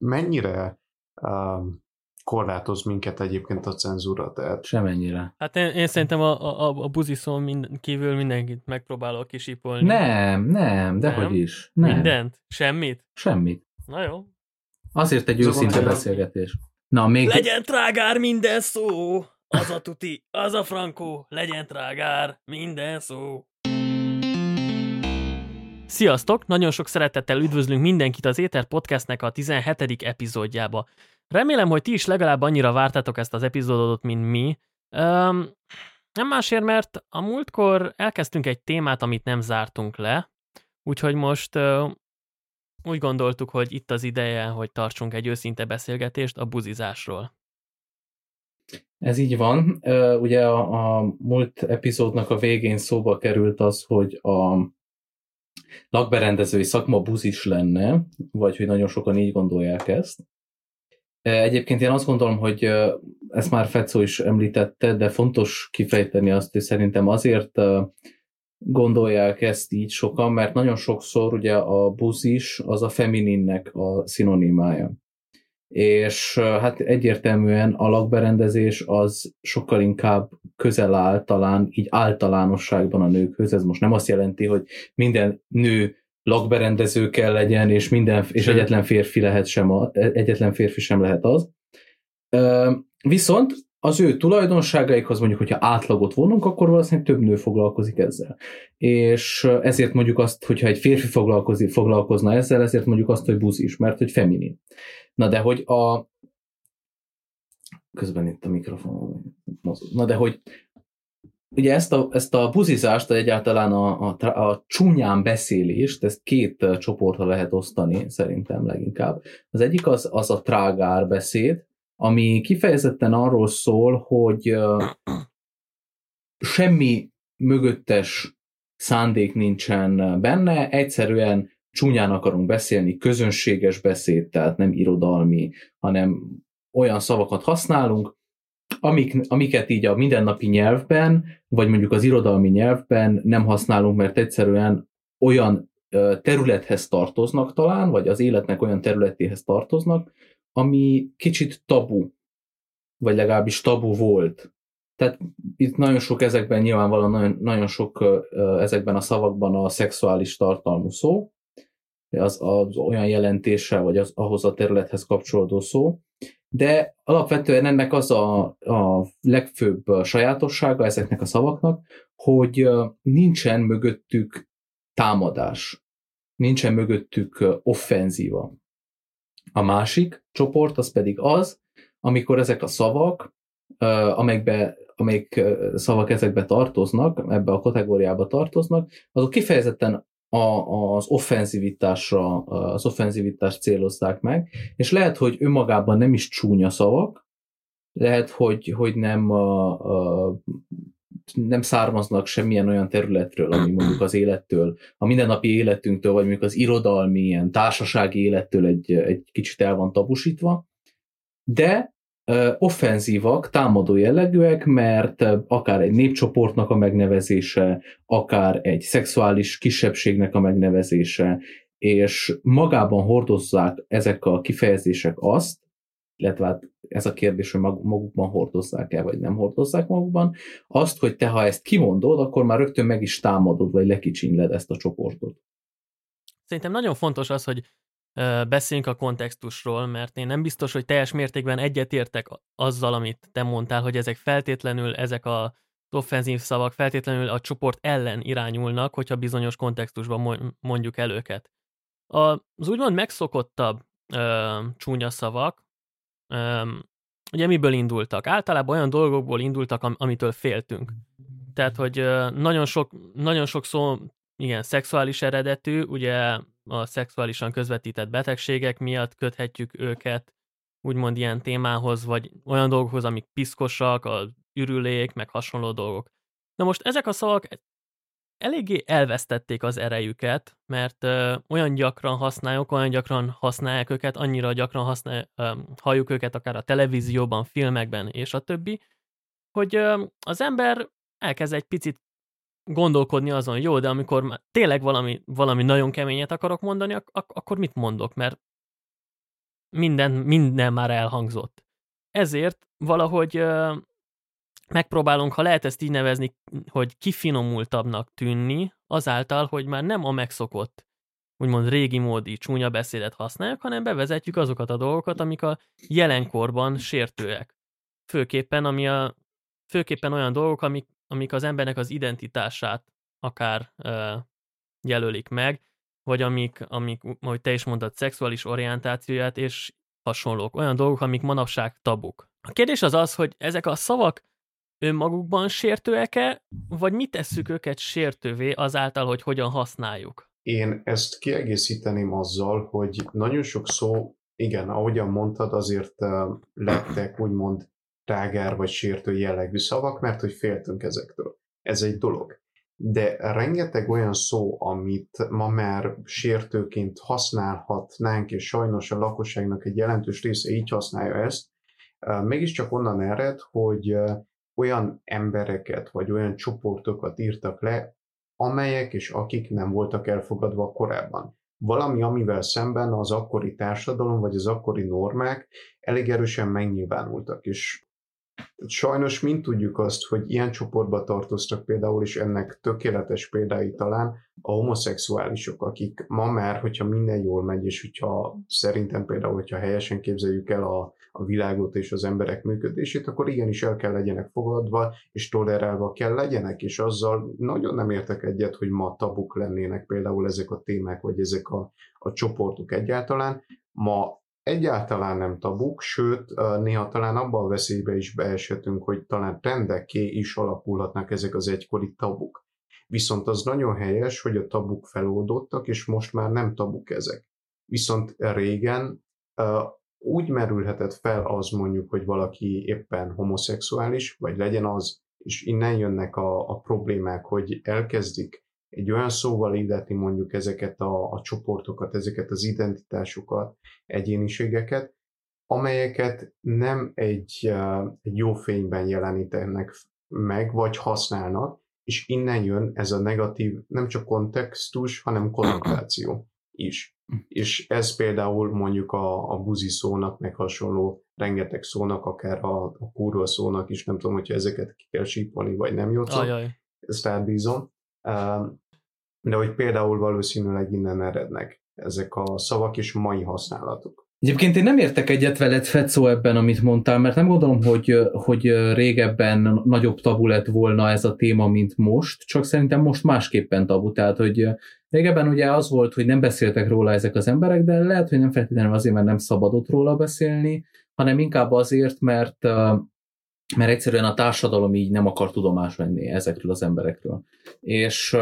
mennyire um, korlátoz minket egyébként a cenzúra, tehát... Semennyire. Hát én, én szerintem a, a, a buziszón mind, kívül mindenkit megpróbálok kisipolni. Nem, nem, de hogy is. Nem. Mindent? Semmit? Semmit. Na jó. Azért egy őszinte beszélgetés. Na, még... Legyen trágár minden szó! Az a tuti, az a frankó, legyen trágár minden szó! Sziasztok! Nagyon sok szeretettel üdvözlünk mindenkit az Éter Podcastnek a 17. epizódjába. Remélem, hogy ti is legalább annyira vártátok ezt az epizódot, mint mi. Um, nem másért, mert a múltkor elkezdtünk egy témát, amit nem zártunk le, úgyhogy most uh, úgy gondoltuk, hogy itt az ideje, hogy tartsunk egy őszinte beszélgetést a buzizásról. Ez így van. Ugye a, a múlt epizódnak a végén szóba került az, hogy a lakberendezői szakma buzis lenne, vagy hogy nagyon sokan így gondolják ezt. Egyébként én azt gondolom, hogy ezt már Fecó is említette, de fontos kifejteni azt, hogy szerintem azért gondolják ezt így sokan, mert nagyon sokszor ugye a buzis az a femininnek a szinonimája. És hát egyértelműen a lakberendezés az sokkal inkább közel áll talán így általánosságban a nőkhöz. Ez most nem azt jelenti, hogy minden nő lakberendező kell legyen, és, minden, és egyetlen férfi lehet sem a, egyetlen férfi sem lehet az. Viszont az ő tulajdonságaikhoz mondjuk, hogyha átlagot vonunk, akkor valószínűleg több nő foglalkozik ezzel. És ezért mondjuk azt, hogyha egy férfi foglalkozik, foglalkozna ezzel, ezért mondjuk azt, hogy buzis, mert hogy feminin. Na de hogy a közben itt a mikrofon Na de hogy ugye ezt a, ezt a buzizást, egyáltalán a, a, a csúnyán beszélést, ezt két csoportra lehet osztani szerintem leginkább. Az egyik az, az a trágár beszéd, ami kifejezetten arról szól, hogy semmi mögöttes szándék nincsen benne, egyszerűen csúnyán akarunk beszélni, közönséges beszéd, tehát nem irodalmi, hanem olyan szavakat használunk, amik, amiket így a mindennapi nyelvben, vagy mondjuk az irodalmi nyelvben nem használunk, mert egyszerűen olyan területhez tartoznak talán, vagy az életnek olyan területéhez tartoznak, ami kicsit tabu, vagy legalábbis tabu volt. Tehát itt nagyon sok ezekben nyilvánvalóan nagyon, nagyon sok ezekben a szavakban a szexuális tartalmú szó, az, az olyan jelentése, vagy az ahhoz a területhez kapcsolódó szó, de alapvetően ennek az a, a legfőbb sajátossága ezeknek a szavaknak, hogy nincsen mögöttük támadás, nincsen mögöttük offenzíva. A másik csoport az pedig az, amikor ezek a szavak, amelyekbe, amelyik szavak ezekbe tartoznak, ebbe a kategóriába tartoznak, azok kifejezetten a, az offenzivitásra, az offenzivitást célozzák meg, és lehet, hogy önmagában nem is csúnya szavak, lehet, hogy, hogy nem, a, a, nem származnak semmilyen olyan területről, ami mondjuk az élettől, a mindennapi életünktől, vagy mondjuk az irodalmi, ilyen társasági élettől egy, egy kicsit el van tabusítva, de offenzívak, támadó jellegűek, mert akár egy népcsoportnak a megnevezése, akár egy szexuális kisebbségnek a megnevezése, és magában hordozzák ezek a kifejezések azt, illetve hát ez a kérdés, hogy magukban hordozzák-e, vagy nem hordozzák magukban, azt, hogy te ha ezt kimondod, akkor már rögtön meg is támadod, vagy lekicsinled ezt a csoportot. Szerintem nagyon fontos az, hogy beszéljünk a kontextusról, mert én nem biztos, hogy teljes mértékben egyetértek azzal, amit te mondtál, hogy ezek feltétlenül, ezek a offenzív szavak feltétlenül a csoport ellen irányulnak, hogyha bizonyos kontextusban mondjuk el őket. Az úgymond megszokottabb ö, csúnya szavak, ugye miből indultak? Általában olyan dolgokból indultak, am- amitől féltünk. Tehát, hogy nagyon sok, nagyon sok szó, igen, szexuális eredetű, ugye a szexuálisan közvetített betegségek miatt köthetjük őket úgymond ilyen témához, vagy olyan dolgokhoz, amik piszkosak, a ürülék, meg hasonló dolgok. Na most ezek a szavak eléggé elvesztették az erejüket, mert ö, olyan gyakran használjuk, olyan gyakran használják őket, annyira gyakran használ, ö, halljuk őket akár a televízióban, filmekben és a többi, hogy ö, az ember elkezd egy picit gondolkodni azon, jó, de amikor tényleg valami, valami nagyon keményet akarok mondani, ak- ak- akkor mit mondok? Mert minden, minden már elhangzott. Ezért valahogy ö, megpróbálunk, ha lehet ezt így nevezni, hogy kifinomultabbnak tűnni, azáltal, hogy már nem a megszokott, úgymond régi módi csúnya beszédet használjuk, hanem bevezetjük azokat a dolgokat, amik a jelenkorban sértőek. Főképpen, ami a, főképpen olyan dolgok, amik, amik az embernek az identitását akár ö, jelölik meg, vagy amik, amik, ahogy te is mondtad, szexuális orientációját és hasonlók. Olyan dolgok, amik manapság tabuk. A kérdés az az, hogy ezek a szavak önmagukban sértőek-e, vagy mit tesszük őket sértővé azáltal, hogy hogyan használjuk? Én ezt kiegészíteném azzal, hogy nagyon sok szó, igen, ahogyan mondtad, azért lettek úgymond tágár vagy sértő jellegű szavak, mert hogy féltünk ezektől. Ez egy dolog. De rengeteg olyan szó, amit ma már sértőként használhatnánk, és sajnos a lakosságnak egy jelentős része így használja ezt, mégiscsak onnan ered, hogy olyan embereket vagy olyan csoportokat írtak le, amelyek és akik nem voltak elfogadva korábban. Valami, amivel szemben az akkori társadalom vagy az akkori normák elég erősen megnyilvánultak, és sajnos mind tudjuk azt, hogy ilyen csoportba tartoztak például, és ennek tökéletes példái talán a homoszexuálisok, akik ma már, hogyha minden jól megy, és hogyha szerintem például, hogyha helyesen képzeljük el a, a világot és az emberek működését, akkor igenis el kell legyenek fogadva, és tolerálva kell legyenek, és azzal nagyon nem értek egyet, hogy ma tabuk lennének például ezek a témák, vagy ezek a, a csoportok egyáltalán. Ma egyáltalán nem tabuk, sőt, néha talán abban a veszélybe is beeshetünk, hogy talán trendekké is alakulhatnak ezek az egykori tabuk. Viszont az nagyon helyes, hogy a tabuk feloldottak, és most már nem tabuk ezek. Viszont régen úgy merülhetett fel az mondjuk, hogy valaki éppen homoszexuális, vagy legyen az, és innen jönnek a, a problémák, hogy elkezdik egy olyan szóval illetni mondjuk ezeket a, a csoportokat, ezeket az identitásokat, egyéniségeket, amelyeket nem egy, egy jó fényben jelenítenek meg, vagy használnak, és innen jön ez a negatív, nem csak kontextus, hanem konnotáció is. És ez például mondjuk a, a buzi szónak, meg hasonló rengeteg szónak, akár a, a kurva szónak is, nem tudom, hogyha ezeket ki kell sípolni, vagy nem jó ezt elbízom. De hogy például valószínűleg innen erednek ezek a szavak és mai használatuk. Egyébként én nem értek egyet veled, Fetszó, ebben, amit mondtál, mert nem gondolom, hogy, hogy régebben nagyobb tabu lett volna ez a téma, mint most, csak szerintem most másképpen tabu. Tehát, hogy régebben ugye az volt, hogy nem beszéltek róla ezek az emberek, de lehet, hogy nem feltétlenül azért, mert nem szabadott róla beszélni, hanem inkább azért, mert mert egyszerűen a társadalom így nem akar tudomást venni ezekről az emberekről. És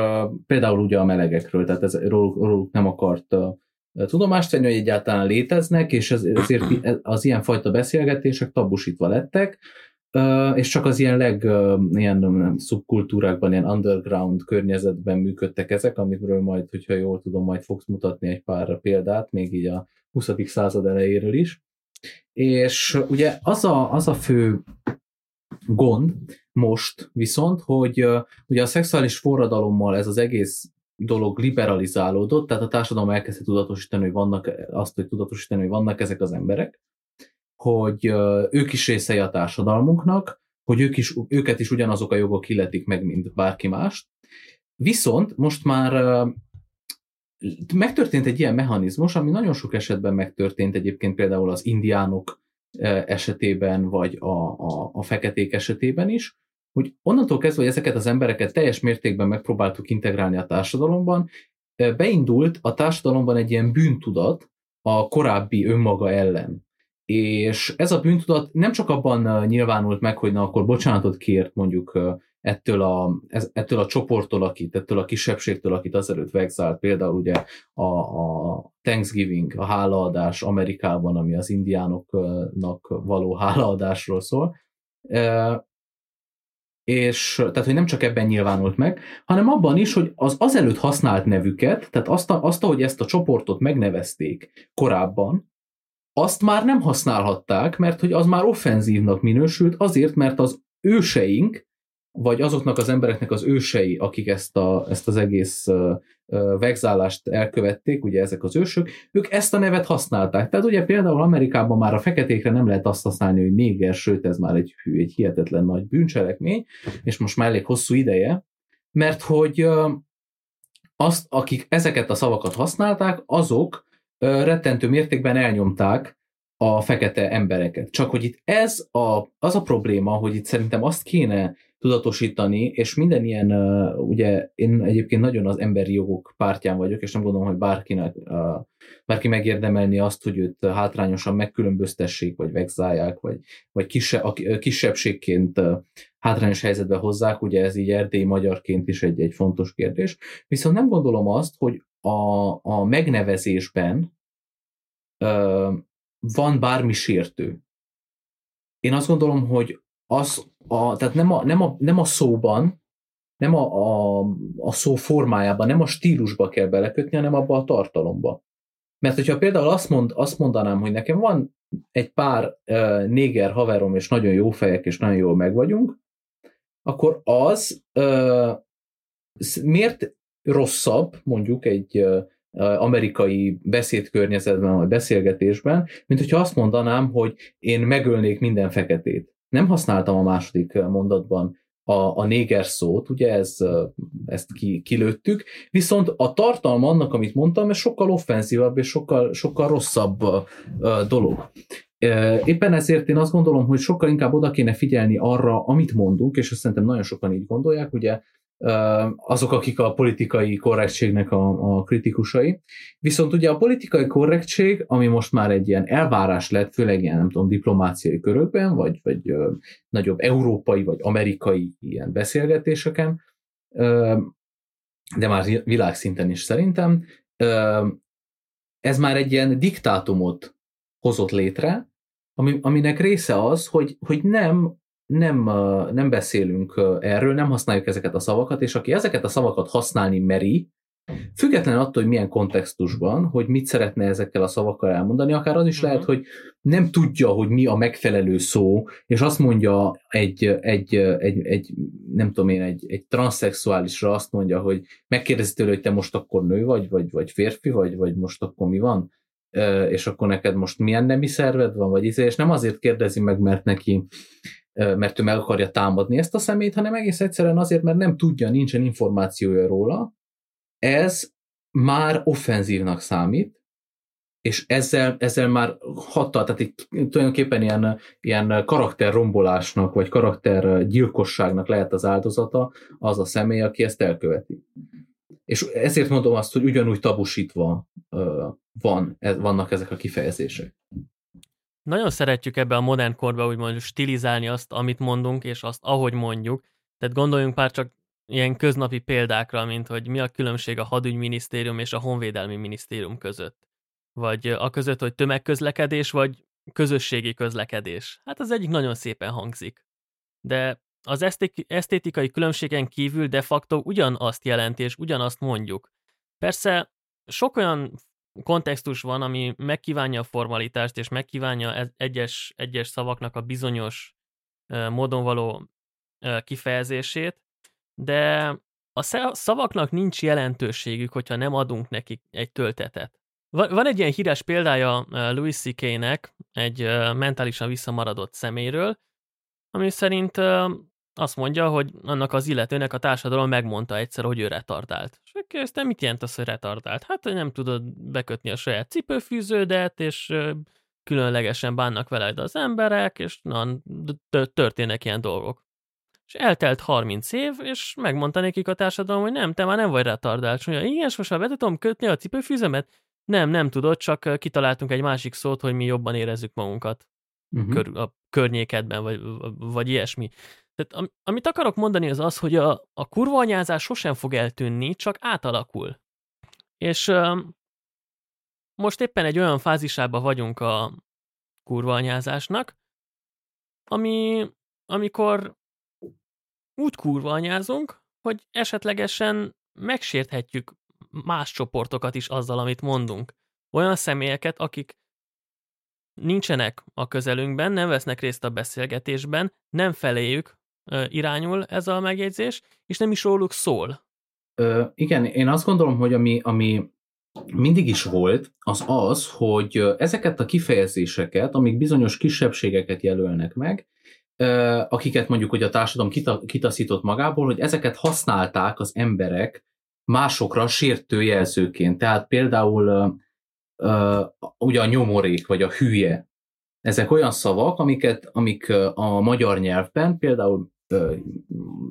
például ugye a melegekről, tehát ez, róluk, róluk nem akart tudomást venni, hogy egyáltalán léteznek, és ez, ezért az ilyenfajta beszélgetések tabusítva lettek, és csak az ilyen leg ilyen nem, szubkultúrákban, ilyen underground környezetben működtek ezek, amikről majd, hogyha jól tudom, majd fogsz mutatni egy pár példát, még így a 20. század elejéről is. És ugye az a, az a fő gond most viszont, hogy ugye a szexuális forradalommal ez az egész dolog liberalizálódott, tehát a társadalom elkezdte tudatosítani, hogy vannak, azt, hogy tudatosítani, hogy vannak ezek az emberek, hogy ők is részei a társadalmunknak, hogy ők is, őket is ugyanazok a jogok illetik meg, mint bárki mást. Viszont most már megtörtént egy ilyen mechanizmus, ami nagyon sok esetben megtörtént egyébként például az indiánok esetében, vagy a, a, a feketék esetében is, hogy onnantól kezdve, hogy ezeket az embereket teljes mértékben megpróbáltuk integrálni a társadalomban, beindult a társadalomban egy ilyen bűntudat a korábbi önmaga ellen. És ez a bűntudat nem csak abban nyilvánult meg, hogy na akkor bocsánatot kért mondjuk ettől a, ettől a csoporttól, akit, ettől a kisebbségtől, akit azelőtt vegzált, például ugye a, a Thanksgiving, a hálaadás Amerikában, ami az indiánoknak való hálaadásról szól, e, és tehát, hogy nem csak ebben nyilvánult meg, hanem abban is, hogy az azelőtt használt nevüket, tehát azt, azt, ahogy ezt a csoportot megnevezték korábban, azt már nem használhatták, mert hogy az már offenzívnak minősült, azért, mert az őseink vagy azoknak az embereknek az ősei, akik ezt, a, ezt az egész vegzálást elkövették, ugye ezek az ősök, ők ezt a nevet használták. Tehát ugye például Amerikában már a feketékre nem lehet azt használni, hogy néger, sőt ez már egy, egy hihetetlen nagy bűncselekmény, és most már elég hosszú ideje, mert hogy azt, akik ezeket a szavakat használták, azok rettentő mértékben elnyomták a fekete embereket. Csak hogy itt ez a, az a probléma, hogy itt szerintem azt kéne tudatosítani, és minden ilyen, ugye én egyébként nagyon az emberi jogok pártján vagyok, és nem gondolom, hogy bárkinek, bárki megérdemelni azt, hogy őt hátrányosan megkülönböztessék, vagy vegzálják, vagy, vagy kise, kisebbségként hátrányos helyzetbe hozzák, ugye ez így erdélyi magyarként is egy, egy fontos kérdés. Viszont nem gondolom azt, hogy a, a megnevezésben uh, van bármi sértő. Én azt gondolom, hogy az, a, tehát nem a, nem, a, nem a szóban, nem a, a, a szó formájában, nem a stílusba kell belekötni, hanem abba a tartalomba. Mert hogyha például azt, mond, azt mondanám, hogy nekem van egy pár uh, néger haverom, és nagyon jó fejek, és nagyon jól megvagyunk, akkor az uh, miért rosszabb, mondjuk egy amerikai beszédkörnyezetben, vagy beszélgetésben, mint hogyha azt mondanám, hogy én megölnék minden feketét. Nem használtam a második mondatban a, a néger szót, ugye ez, ezt ki, kilőttük, viszont a tartalma annak, amit mondtam, ez sokkal offenzívabb és sokkal, sokkal rosszabb dolog. Éppen ezért én azt gondolom, hogy sokkal inkább oda kéne figyelni arra, amit mondunk, és azt szerintem nagyon sokan így gondolják, ugye azok, akik a politikai korrektségnek a, a kritikusai. Viszont ugye a politikai korrektség, ami most már egy ilyen elvárás lett, főleg ilyen, nem tudom, diplomáciai körökben, vagy, vagy ö, nagyobb európai, vagy amerikai ilyen beszélgetéseken, ö, de már világszinten is szerintem, ö, ez már egy ilyen diktátumot hozott létre, ami, aminek része az, hogy, hogy nem nem, nem beszélünk erről, nem használjuk ezeket a szavakat, és aki ezeket a szavakat használni meri, független attól, hogy milyen kontextusban, hogy mit szeretne ezekkel a szavakkal elmondani, akár az is uh-huh. lehet, hogy nem tudja, hogy mi a megfelelő szó, és azt mondja egy, egy, egy, egy nem tudom én, egy, egy transzexuálisra azt mondja, hogy megkérdezi tőle, hogy te most akkor nő vagy, vagy, vagy férfi vagy, vagy most akkor mi van, és akkor neked most milyen nemi szerved van, vagy izé, és nem azért kérdezi meg, mert neki mert ő meg akarja támadni ezt a szemét, hanem egész egyszerűen azért, mert nem tudja, nincsen információja róla, ez már offenzívnak számít, és ezzel, ezzel már hattal, tehát itt tulajdonképpen ilyen, ilyen karakterrombolásnak, vagy karaktergyilkosságnak lehet az áldozata az a személy, aki ezt elköveti. És ezért mondom azt, hogy ugyanúgy tabusítva van, vannak ezek a kifejezések nagyon szeretjük ebbe a modern korba úgymond stilizálni azt, amit mondunk, és azt, ahogy mondjuk. Tehát gondoljunk pár csak ilyen köznapi példákra, mint hogy mi a különbség a hadügyminisztérium és a honvédelmi minisztérium között. Vagy a között, hogy tömegközlekedés, vagy közösségi közlekedés. Hát az egyik nagyon szépen hangzik. De az esztétikai különbségen kívül de facto ugyanazt jelenti, és ugyanazt mondjuk. Persze sok olyan kontextus van, ami megkívánja a formalitást, és megkívánja e-, egyes, egyes szavaknak a bizonyos módon való kifejezését, de a szavaknak nincs jelentőségük, hogyha nem adunk nekik egy töltetet. Van egy ilyen híres példája Louis C.K.-nek, egy mentálisan visszamaradott szeméről, ami szerint azt mondja, hogy annak az illetőnek a társadalom megmondta egyszer, hogy ő retardált. Kérdeztem, mit jelent az, hogy retardált? Hát, hogy nem tudod bekötni a saját cipőfűződet, és különlegesen bánnak veled az emberek, és na, történnek ilyen dolgok. És eltelt 30 év, és megmondta nekik a társadalom, hogy nem, te már nem vagy retardált. Mondja, igen, és most már be tudom kötni a cipőfűzőmet? Nem, nem tudod, csak kitaláltunk egy másik szót, hogy mi jobban érezzük magunkat uh-huh. kör, a környékedben, vagy, vagy ilyesmi. Tehát am, amit akarok mondani az az, hogy a, a kurvanyázás sosem fog eltűnni, csak átalakul. És um, most éppen egy olyan fázisában vagyunk a kurvanyázásnak, ami, amikor úgy kurvanyázunk, hogy esetlegesen megsérthetjük más csoportokat is azzal, amit mondunk. Olyan személyeket, akik nincsenek a közelünkben, nem vesznek részt a beszélgetésben, nem feléjük irányul ez a megjegyzés, és nem is róluk szól. Ö, igen, én azt gondolom, hogy ami, ami mindig is volt, az az, hogy ezeket a kifejezéseket, amik bizonyos kisebbségeket jelölnek meg, akiket mondjuk hogy a társadalom kitaszított magából, hogy ezeket használták az emberek másokra sértő jelzőként. Tehát például ugye a nyomorék, vagy a hülye, ezek olyan szavak, amiket, amik a magyar nyelvben például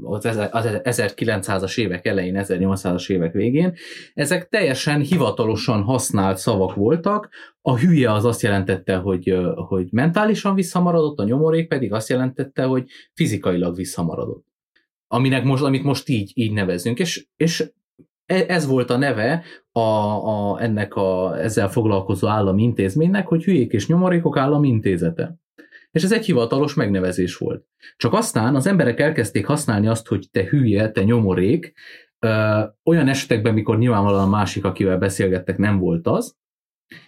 az 1900-as évek elején, 1800-as évek végén, ezek teljesen hivatalosan használt szavak voltak. A hülye az azt jelentette, hogy, hogy mentálisan visszamaradott, a nyomorék pedig azt jelentette, hogy fizikailag visszamaradott. Aminek most, amit most így, így nevezünk. És, és e, ez volt a neve a, a, ennek a ezzel foglalkozó állami intézménynek, hogy hülyék és nyomorékok állami intézete és ez egy hivatalos megnevezés volt. Csak aztán az emberek elkezdték használni azt, hogy te hülye, te nyomorék, ö, olyan esetekben, mikor nyilvánvalóan a másik, akivel beszélgettek, nem volt az,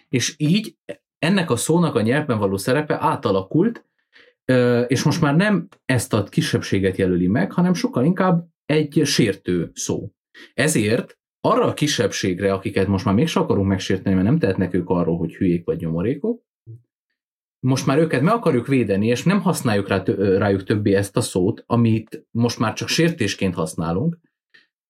és így ennek a szónak a nyelvben való szerepe átalakult, ö, és most már nem ezt a kisebbséget jelöli meg, hanem sokkal inkább egy sértő szó. Ezért arra a kisebbségre, akiket most már még akarunk megsérteni, mert nem tehetnek ők arról, hogy hülyék vagy nyomorékok, most már őket meg akarjuk védeni, és nem használjuk rá, rájuk többé ezt a szót, amit most már csak sértésként használunk,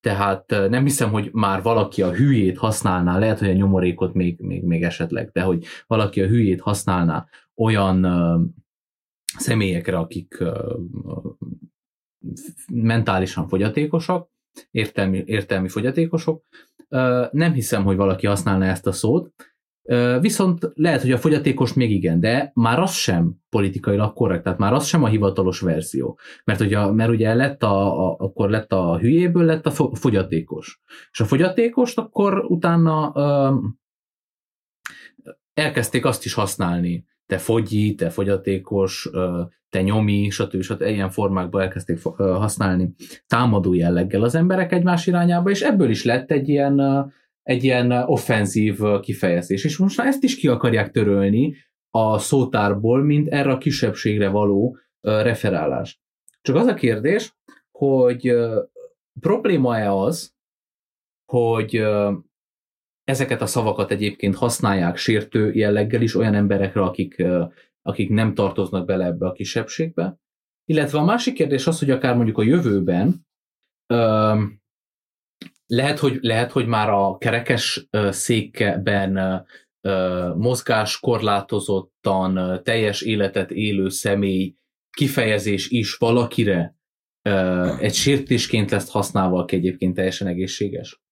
tehát nem hiszem, hogy már valaki a hülyét használná, lehet, hogy a nyomorékot még, még, még esetleg, de hogy valaki a hülyét használná olyan uh, személyekre, akik uh, mentálisan fogyatékosak, értelmi, értelmi fogyatékosok, uh, nem hiszem, hogy valaki használná ezt a szót, Viszont lehet, hogy a fogyatékos még igen, de már az sem politikailag korrekt, tehát már az sem a hivatalos verzió. Mert ugye, mert ugye lett a, a, akkor lett a hülyéből lett a fogyatékos. És a fogyatékost akkor utána ö, elkezdték azt is használni. Te fogyi, te fogyatékos, te nyomi, stb. stb. ilyen formákban elkezdték használni támadó jelleggel az emberek egymás irányába, és ebből is lett egy ilyen egy ilyen offenzív kifejezés. És most már ezt is ki akarják törölni a szótárból, mint erre a kisebbségre való referálás. Csak az a kérdés, hogy probléma-e az, hogy ezeket a szavakat egyébként használják sértő jelleggel is olyan emberekre, akik, akik nem tartoznak bele ebbe a kisebbségbe. Illetve a másik kérdés az, hogy akár mondjuk a jövőben lehet, hogy, lehet, hogy már a kerekes székben mozgáskorlátozottan teljes életet élő személy kifejezés is valakire egy sértésként lesz használva, aki egyébként teljesen egészséges.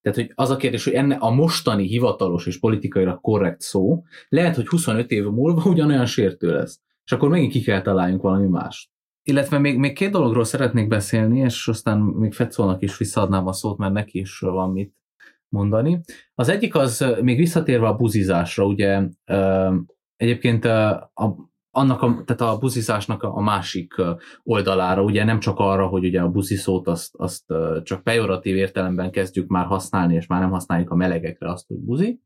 Tehát, hogy az a kérdés, hogy enne a mostani hivatalos és politikaira korrekt szó lehet, hogy 25 év múlva ugyanolyan sértő lesz. És akkor megint ki kell találjunk valami mást. Illetve még, még két dologról szeretnék beszélni, és aztán még Fetszónak is visszaadnám a szót, mert neki is van mit mondani. Az egyik az, még visszatérve a buzizásra, ugye egyébként a, annak a, tehát a buzizásnak a másik oldalára, ugye nem csak arra, hogy ugye a buzi szót azt, azt csak pejoratív értelemben kezdjük már használni, és már nem használjuk a melegekre azt, hogy buzi,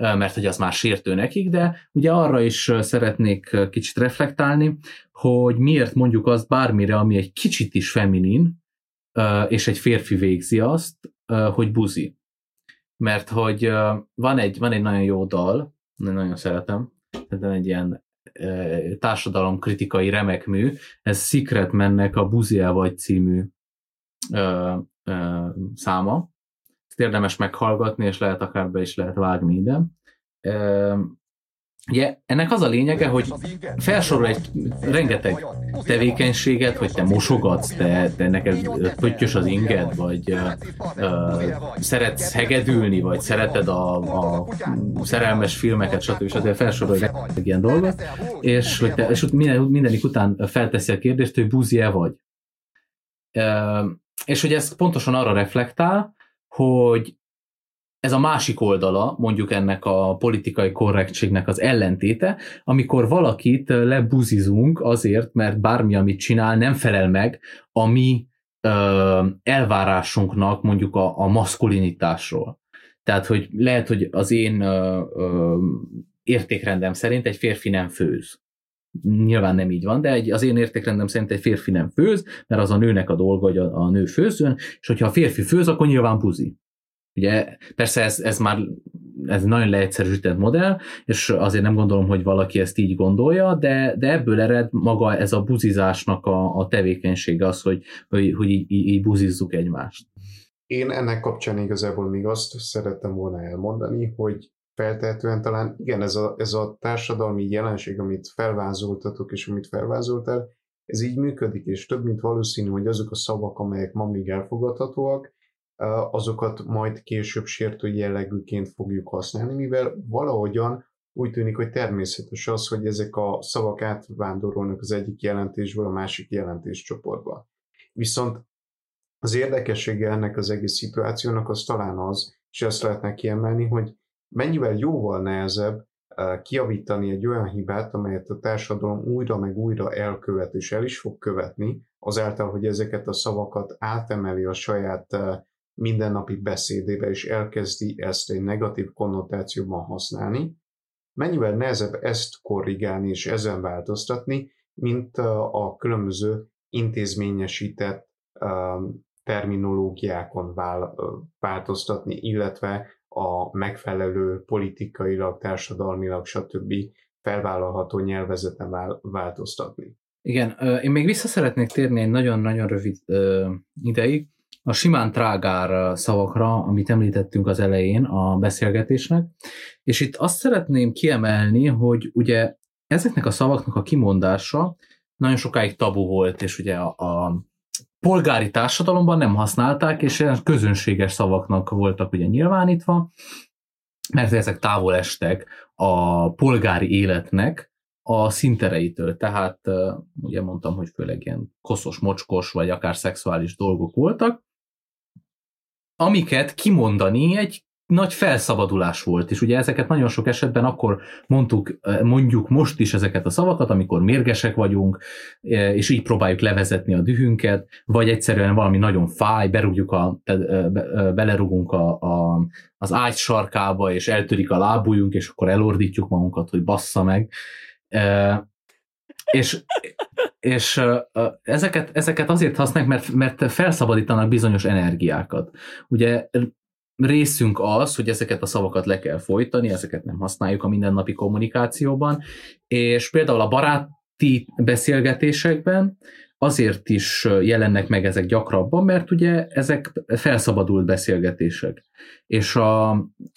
mert hogy az már sértő nekik, de ugye arra is szeretnék kicsit reflektálni, hogy miért mondjuk azt bármire, ami egy kicsit is feminin, és egy férfi végzi azt, hogy buzi. Mert hogy van egy, van egy nagyon jó dal, nagyon szeretem, de egy ilyen társadalomkritikai remekmű, ez Secret Mennek a Buzi vagy című ö, ö, száma, ezt érdemes meghallgatni, és lehet akár be is lehet vágni ide. Ugye ennek az a lényege, hogy felsorol egy rengeteg tevékenységet, hogy te mosogatsz, te, te neked pöttyös az inged, vagy uh, szeretsz hegedülni, vagy szereted a, a szerelmes filmeket, stb. stb. felsorol egy ilyen dolgot, és, hogy te, és minden, mindenik után felteszi a kérdést, hogy buzi-e vagy. Uh, és hogy ez pontosan arra reflektál, hogy ez a másik oldala, mondjuk ennek a politikai korrektségnek az ellentéte, amikor valakit lebuzizunk azért, mert bármi, amit csinál, nem felel meg a mi ö, elvárásunknak mondjuk a, a maszkulinitásról. Tehát, hogy lehet, hogy az én ö, ö, értékrendem szerint egy férfi nem főz. Nyilván nem így van, de egy, az én értékrendem szerint egy férfi nem főz, mert az a nőnek a dolga, hogy a, a nő főzzön, és hogyha a férfi főz, akkor nyilván buzi. Ugye persze ez, ez már ez nagyon leegyszerűsített modell, és azért nem gondolom, hogy valaki ezt így gondolja, de, de ebből ered maga ez a buzizásnak a, a tevékenysége az, hogy, hogy, hogy így, így buzizzuk egymást. Én ennek kapcsán igazából még azt szerettem volna elmondani, hogy feltehetően talán igen, ez a, ez a társadalmi jelenség, amit felvázoltatok és amit felvázoltál, ez így működik, és több mint valószínű, hogy azok a szavak, amelyek ma még elfogadhatóak, azokat majd később sértő jellegűként fogjuk használni, mivel valahogyan úgy tűnik, hogy természetes az, hogy ezek a szavak átvándorolnak az egyik jelentésből a másik jelentéscsoportba. Viszont az érdekessége ennek az egész szituációnak az talán az, és ezt lehetne kiemelni, hogy mennyivel jóval nehezebb kiavítani egy olyan hibát, amelyet a társadalom újra meg újra elkövet és el is fog követni, azáltal, hogy ezeket a szavakat átemeli a saját mindennapi beszédébe, és elkezdi ezt egy negatív konnotációban használni, mennyivel nehezebb ezt korrigálni és ezen változtatni, mint a különböző intézményesített terminológiákon változtatni, illetve a megfelelő politikailag, társadalmilag, stb. felvállalható nyelvezeten változtatni. Igen, én még vissza szeretnék térni egy nagyon-nagyon rövid ideig a simán trágár szavakra, amit említettünk az elején a beszélgetésnek, és itt azt szeretném kiemelni, hogy ugye ezeknek a szavaknak a kimondása nagyon sokáig tabu volt, és ugye a, a polgári társadalomban nem használták, és közönséges szavaknak voltak ugye nyilvánítva, mert ezek távol estek a polgári életnek a szintereitől. Tehát ugye mondtam, hogy főleg ilyen koszos, mocskos, vagy akár szexuális dolgok voltak, amiket kimondani egy nagy felszabadulás volt, és ugye ezeket nagyon sok esetben akkor mondtuk, mondjuk most is ezeket a szavakat, amikor mérgesek vagyunk, és így próbáljuk levezetni a dühünket, vagy egyszerűen valami nagyon fáj, berúgjuk a, belerugunk a, a, az ágy sarkába, és eltörik a lábujjunk, és akkor elordítjuk magunkat, hogy bassza meg. És, és ezeket, ezeket azért használják, mert, mert felszabadítanak bizonyos energiákat. Ugye részünk az, hogy ezeket a szavakat le kell folytani, ezeket nem használjuk a mindennapi kommunikációban, és például a baráti beszélgetésekben azért is jelennek meg ezek gyakrabban, mert ugye ezek felszabadult beszélgetések. És a,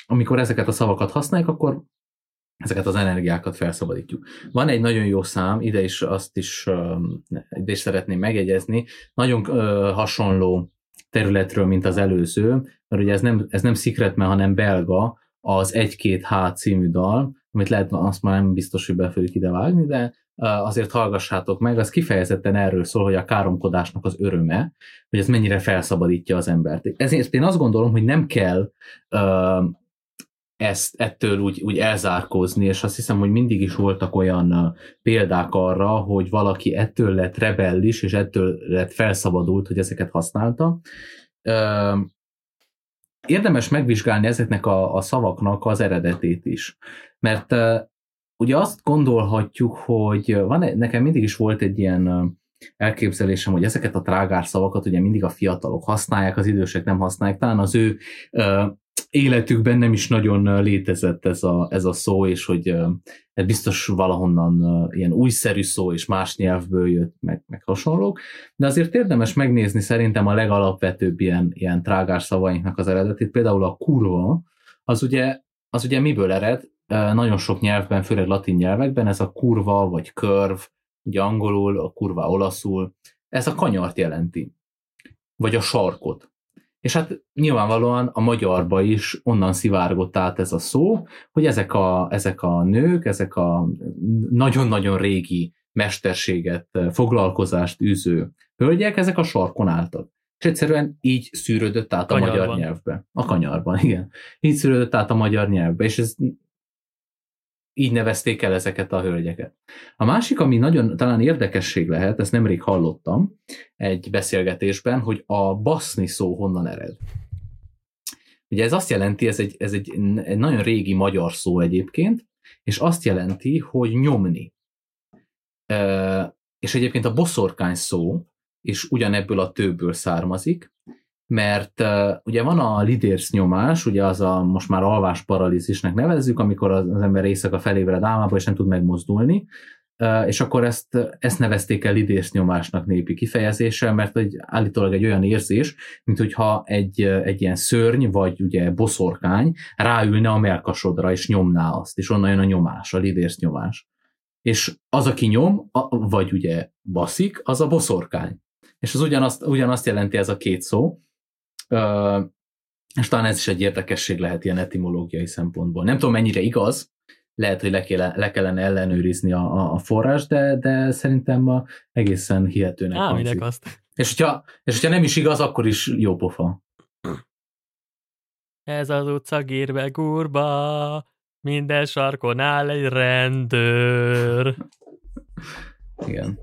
amikor ezeket a szavakat használjuk, akkor ezeket az energiákat felszabadítjuk. Van egy nagyon jó szám, ide is azt is, ide is szeretném megjegyezni, nagyon hasonló területről, mint az előző, mert ugye ez nem, ez nem Secretman, hanem belga, az 1-2H című dal, amit lehet, azt már nem biztos, hogy be fogjuk ide vágni, de azért hallgassátok meg, az kifejezetten erről szól, hogy a káromkodásnak az öröme, hogy ez mennyire felszabadítja az embert. Ezért én azt gondolom, hogy nem kell ezt ettől úgy, úgy elzárkózni, és azt hiszem, hogy mindig is voltak olyan példák arra, hogy valaki ettől lett rebellis, és ettől lett felszabadult, hogy ezeket használta. Érdemes megvizsgálni ezeknek a, a szavaknak az eredetét is, mert ugye azt gondolhatjuk, hogy van, nekem mindig is volt egy ilyen elképzelésem, hogy ezeket a trágár szavakat ugye mindig a fiatalok használják, az idősek nem használják, talán az ő életükben nem is nagyon létezett ez a, ez a szó, és hogy ez biztos valahonnan ilyen újszerű szó, és más nyelvből jött, meg, meg hasonlók, de azért érdemes megnézni szerintem a legalapvetőbb ilyen, ilyen trágár szavainknak az eredetét, például a kurva, az ugye, az ugye miből ered? Nagyon sok nyelvben, főleg latin nyelvekben ez a kurva, vagy körv, ugye angolul, a kurva olaszul, ez a kanyart jelenti, vagy a sarkot. És hát nyilvánvalóan a magyarba is onnan szivárgott át ez a szó, hogy ezek a, ezek a nők, ezek a nagyon-nagyon régi mesterséget, foglalkozást űző hölgyek, ezek a sarkon álltak. És egyszerűen így szűrődött át a kanyarban. magyar nyelvbe. A kanyarban, igen. Így szűrődött át a magyar nyelvbe, és ez így nevezték el ezeket a hölgyeket. A másik, ami nagyon talán érdekesség lehet, ezt nemrég hallottam egy beszélgetésben, hogy a baszni szó honnan ered. Ugye ez azt jelenti, ez egy, ez egy, egy nagyon régi magyar szó egyébként, és azt jelenti, hogy nyomni. és egyébként a boszorkány szó is ugyanebből a tőből származik, mert uh, ugye van a lidérsz nyomás, ugye az a most már alvás paralízisnek nevezzük, amikor az, az ember éjszaka felébred álmába, és nem tud megmozdulni, uh, és akkor ezt, ezt nevezték el lidérsz nyomásnak népi kifejezéssel, mert hogy állítólag egy olyan érzés, mint hogyha egy, egy ilyen szörny, vagy ugye boszorkány ráülne a melkasodra, és nyomná azt, és onnan jön a nyomás, a lidérsz nyomás. És az, aki nyom, a, vagy ugye baszik, az a boszorkány. És az ugyanazt, ugyanazt jelenti ez a két szó, és talán ez is egy érdekesség lehet ilyen etimológiai szempontból. Nem tudom, mennyire igaz, lehet, hogy le, kéle, le kellene ellenőrizni a, a forrás, de, de szerintem a egészen hihetőnek Á, azt. És hogyha, és hogyha nem is igaz, akkor is jó pofa. Ez az utca gírbe gurba, minden sarkon áll egy rendőr. Igen.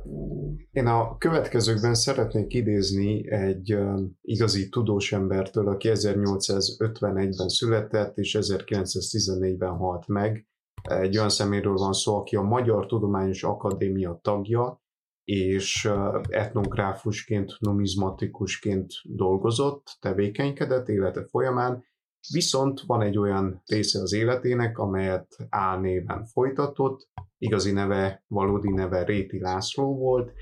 Én a következőkben szeretnék idézni egy igazi tudós embertől, aki 1851-ben született, és 1914-ben halt meg. Egy olyan szeméről van szó, aki a Magyar Tudományos Akadémia tagja, és etnográfusként, numizmatikusként dolgozott, tevékenykedett élete folyamán, Viszont van egy olyan része az életének, amelyet A néven folytatott, igazi neve, valódi neve Réti László volt,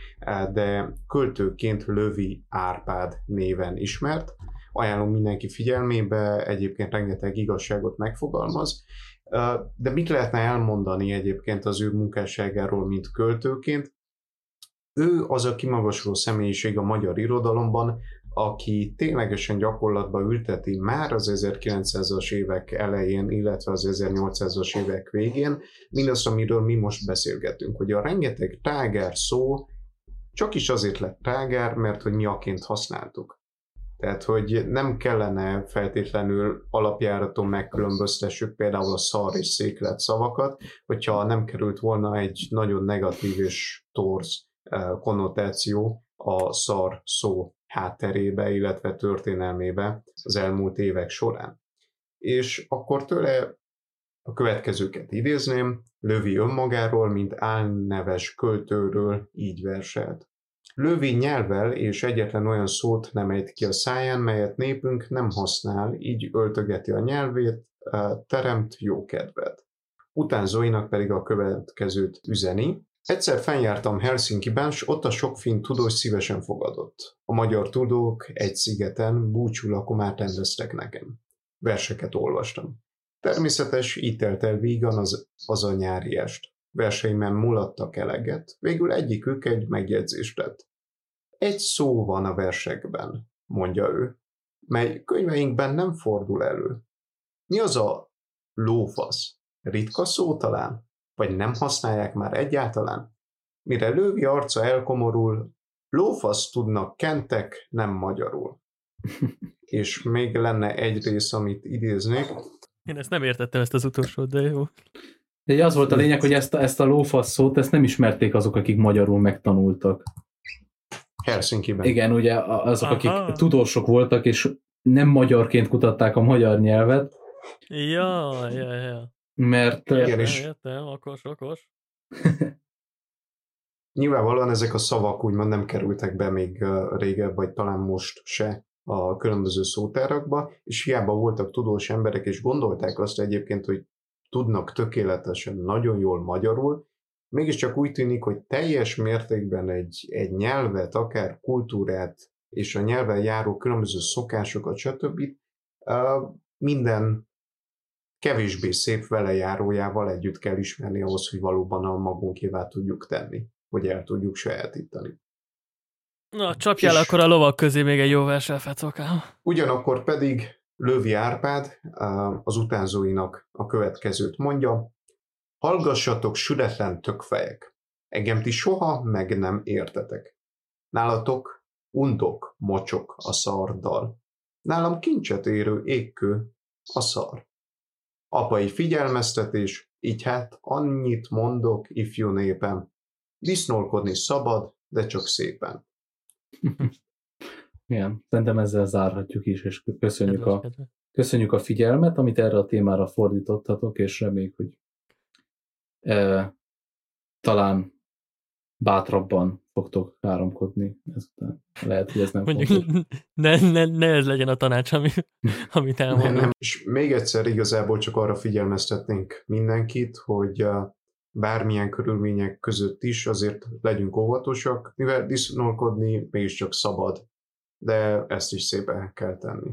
de költőként Lövi Árpád néven ismert. Ajánlom mindenki figyelmébe, egyébként rengeteg igazságot megfogalmaz. De mit lehetne elmondani egyébként az ő munkásságáról, mint költőként? Ő az a kimagasló személyiség a magyar irodalomban, aki ténylegesen gyakorlatba ülteti már az 1900-as évek elején, illetve az 1800-as évek végén, mindazt, amiről mi most beszélgetünk, hogy a rengeteg tágár szó csak is azért lett tágár, mert hogy mi aként használtuk. Tehát, hogy nem kellene feltétlenül alapjáraton megkülönböztessük például a szar és széklet szavakat, hogyha nem került volna egy nagyon negatív és torz eh, konnotáció a szar szó hátterébe, illetve történelmébe az elmúlt évek során. És akkor tőle a következőket idézném, Lövi önmagáról, mint álneves költőről így verselt. Lövi nyelvel és egyetlen olyan szót nem ejt ki a száján, melyet népünk nem használ, így öltögeti a nyelvét, teremt jó kedvet. Utánzóinak pedig a következőt üzeni, Egyszer fennjártam Helsinki-ben, s ott a sok finn tudós szívesen fogadott. A magyar tudók egy szigeten búcsúlakomát rendeztek nekem. Verseket olvastam. Természetes, így telt el vígan az, az a nyári est. Verseimen mulattak eleget, végül egyikük egy megjegyzést tett. Egy szó van a versekben, mondja ő, mely könyveinkben nem fordul elő. Mi az a lófasz? Ritka szó talán? Vagy nem használják már egyáltalán? Mire lővi arca elkomorul, lófasz tudnak kentek, nem magyarul. És még lenne egy rész, amit idéznék. Én ezt nem értettem, ezt az utolsót, de jó. De az volt a lényeg, hogy ezt a, ezt a lófasz szót, ezt nem ismerték azok, akik magyarul megtanultak. Helsinki-ben. Igen, ugye azok, Aha. akik tudósok voltak, és nem magyarként kutatták a magyar nyelvet. Ja, ja, ja. Mert... Igen, és... Értem, okos, okos. Nyilvánvalóan ezek a szavak úgymond nem kerültek be még régebb, vagy talán most se a különböző szótárakba, és hiába voltak tudós emberek, és gondolták azt egyébként, hogy tudnak tökéletesen, nagyon jól magyarul, mégiscsak úgy tűnik, hogy teljes mértékben egy, egy nyelvet, akár kultúrát, és a nyelven járó különböző szokásokat, stb. minden kevésbé szép velejárójával együtt kell ismerni ahhoz, hogy valóban a magunkévá tudjuk tenni, hogy el tudjuk sajátítani. Na, csapjál és akkor a lovak közé még egy jó versel, fecokám. Ugyanakkor pedig Lövi Árpád az utánzóinak a következőt mondja, Hallgassatok sületlen tökfejek, engem ti soha meg nem értetek. Nálatok undok, mocsok a szardal. Nálam kincset érő égkő a szar. Apai figyelmeztetés, így hát annyit mondok, ifjú népem. Disznolkodni szabad, de csak szépen. Igen, szerintem ezzel zárhatjuk is, és köszönjük a, köszönjük a figyelmet, amit erre a témára fordítottatok, és reméljük, hogy e, talán bátrabban fogtok káromkodni ezután. Lehet, hogy ez nem Mondjuk fontos. ne, ne, ne ez legyen a tanács, ami, amit Nem, elmondom. nem. És még egyszer igazából csak arra figyelmeztetnénk mindenkit, hogy uh, bármilyen körülmények között is azért legyünk óvatosak, mivel disznókodni mégiscsak szabad, de ezt is szépen kell tenni.